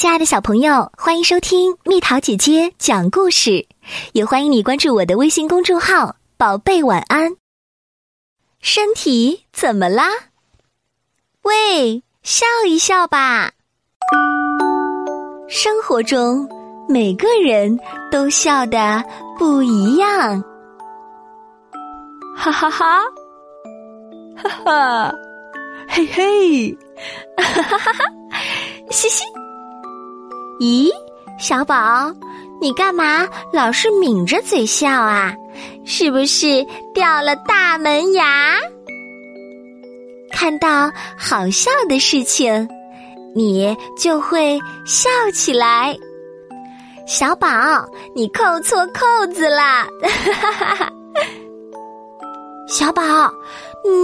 亲爱的小朋友，欢迎收听蜜桃姐姐讲故事，也欢迎你关注我的微信公众号“宝贝晚安”。身体怎么啦？喂，笑一笑吧。生活中每个人都笑得不一样。哈哈哈，哈哈，嘿嘿，哈哈哈哈，嘻嘻。咦，小宝，你干嘛老是抿着嘴笑啊？是不是掉了大门牙？看到好笑的事情，你就会笑起来。小宝，你扣错扣子啦！哈哈哈！小宝，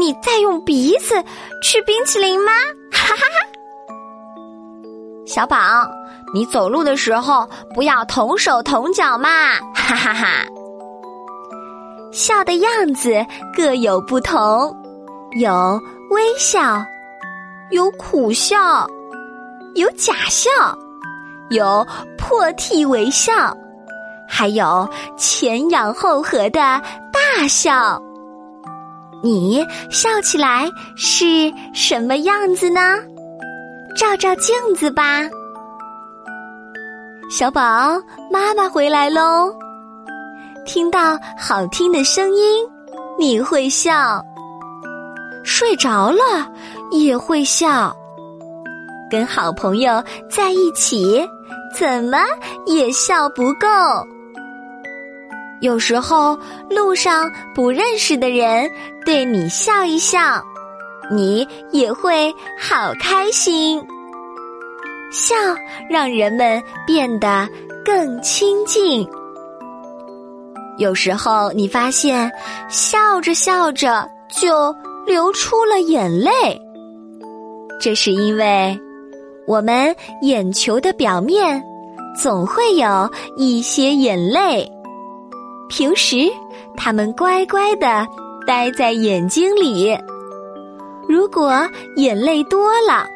你在用鼻子吃冰淇淋吗？哈哈哈！小宝。你走路的时候不要同手同脚嘛，哈哈哈！笑的样子各有不同，有微笑，有苦笑，有假笑，有破涕为笑，还有前仰后合的大笑。你笑起来是什么样子呢？照照镜子吧。小宝，妈妈回来喽！听到好听的声音，你会笑；睡着了也会笑。跟好朋友在一起，怎么也笑不够。有时候路上不认识的人对你笑一笑，你也会好开心。笑让人们变得更亲近。有时候你发现，笑着笑着就流出了眼泪，这是因为我们眼球的表面总会有一些眼泪，平时它们乖乖的待在眼睛里，如果眼泪多了。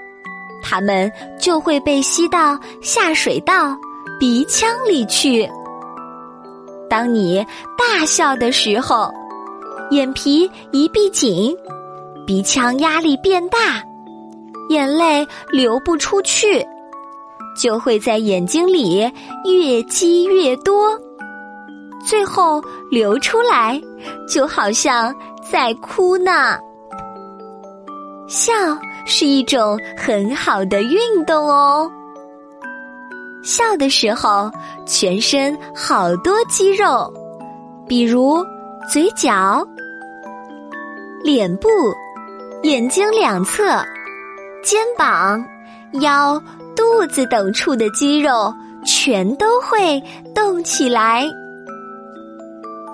它们就会被吸到下水道、鼻腔里去。当你大笑的时候，眼皮一闭紧，鼻腔压力变大，眼泪流不出去，就会在眼睛里越积越多，最后流出来，就好像在哭呢。笑。是一种很好的运动哦。笑的时候，全身好多肌肉，比如嘴角、脸部、眼睛两侧、肩膀、腰、肚子等处的肌肉全都会动起来。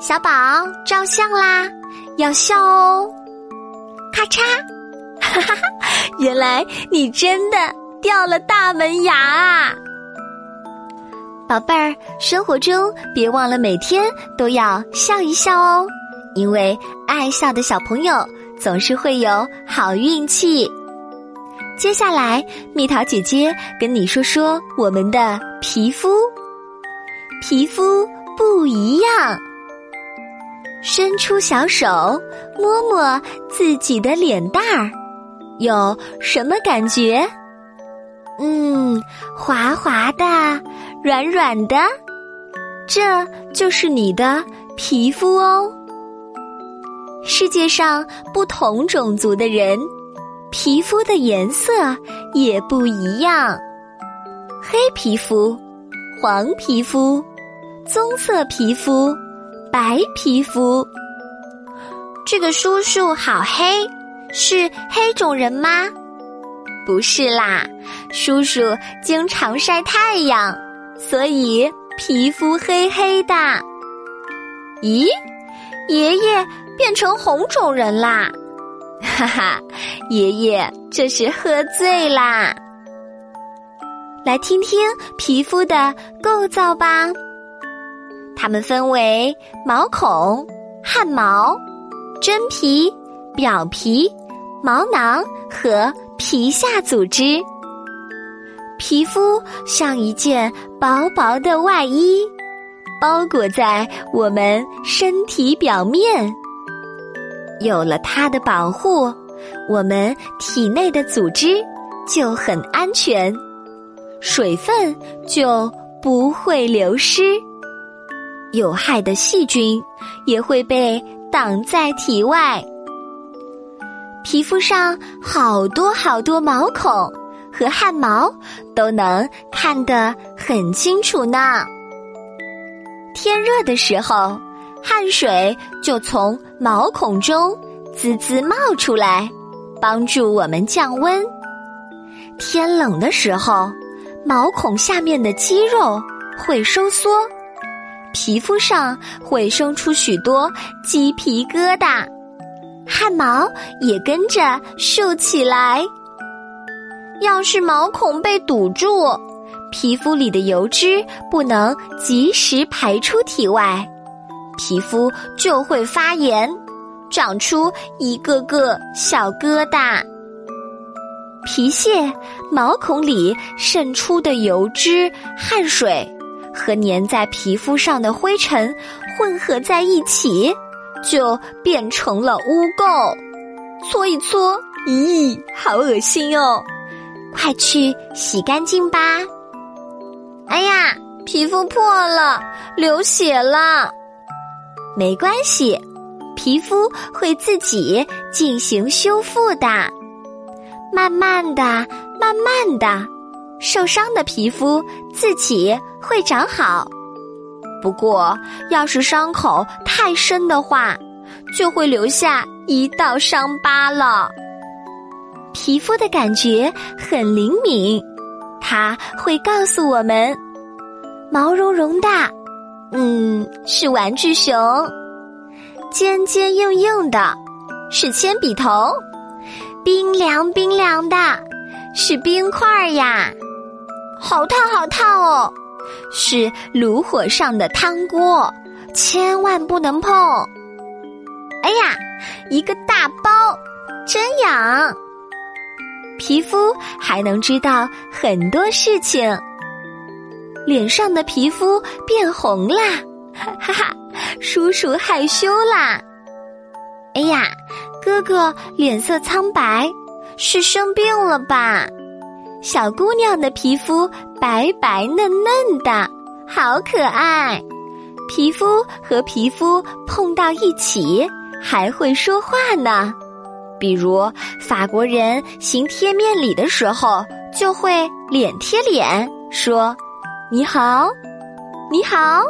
小宝照相啦，要笑哦！咔嚓。哈哈哈！原来你真的掉了大门牙啊，宝贝儿！生活中别忘了每天都要笑一笑哦，因为爱笑的小朋友总是会有好运气。接下来，蜜桃姐姐跟你说说我们的皮肤，皮肤不一样。伸出小手，摸摸自己的脸蛋儿。有什么感觉？嗯，滑滑的，软软的，这就是你的皮肤哦。世界上不同种族的人，皮肤的颜色也不一样。黑皮肤、黄皮肤、棕色皮肤、白皮肤。这个叔叔好黑。是黑种人吗？不是啦，叔叔经常晒太阳，所以皮肤黑黑的。咦，爷爷变成红种人啦！哈哈，爷爷这是喝醉啦。来听听皮肤的构造吧，它们分为毛孔、汗毛、真皮、表皮。毛囊和皮下组织，皮肤像一件薄薄的外衣，包裹在我们身体表面。有了它的保护，我们体内的组织就很安全，水分就不会流失，有害的细菌也会被挡在体外。皮肤上好多好多毛孔和汗毛都能看得很清楚呢。天热的时候，汗水就从毛孔中滋滋冒出来，帮助我们降温。天冷的时候，毛孔下面的肌肉会收缩，皮肤上会生出许多鸡皮疙瘩。汗毛也跟着竖起来。要是毛孔被堵住，皮肤里的油脂不能及时排出体外，皮肤就会发炎，长出一个个小疙瘩。皮屑、毛孔里渗出的油脂、汗水和粘在皮肤上的灰尘混合在一起。就变成了污垢，搓一搓，咦，好恶心哦！快去洗干净吧。哎呀，皮肤破了，流血了。没关系，皮肤会自己进行修复的。慢慢的，慢慢的，受伤的皮肤自己会长好。不过，要是伤口太深的话，就会留下一道伤疤了。皮肤的感觉很灵敏，它会告诉我们：毛茸茸的，嗯，是玩具熊；尖尖硬硬的，是铅笔头；冰凉冰凉的，是冰块呀；好烫好烫哦。是炉火上的汤锅，千万不能碰。哎呀，一个大包，真痒。皮肤还能知道很多事情。脸上的皮肤变红啦，哈哈，叔叔害羞啦。哎呀，哥哥脸色苍白，是生病了吧？小姑娘的皮肤白白嫩嫩的，好可爱。皮肤和皮肤碰到一起还会说话呢，比如法国人行贴面礼的时候，就会脸贴脸说“你好，你好”。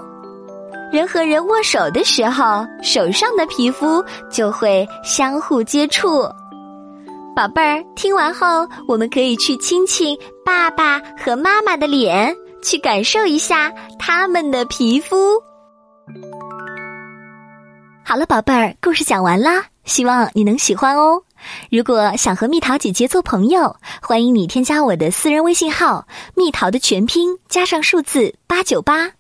人和人握手的时候，手上的皮肤就会相互接触。宝贝儿，听完后，我们可以去亲亲爸爸和妈妈的脸，去感受一下他们的皮肤。好了，宝贝儿，故事讲完啦，希望你能喜欢哦。如果想和蜜桃姐姐做朋友，欢迎你添加我的私人微信号“蜜桃”的全拼加上数字八九八。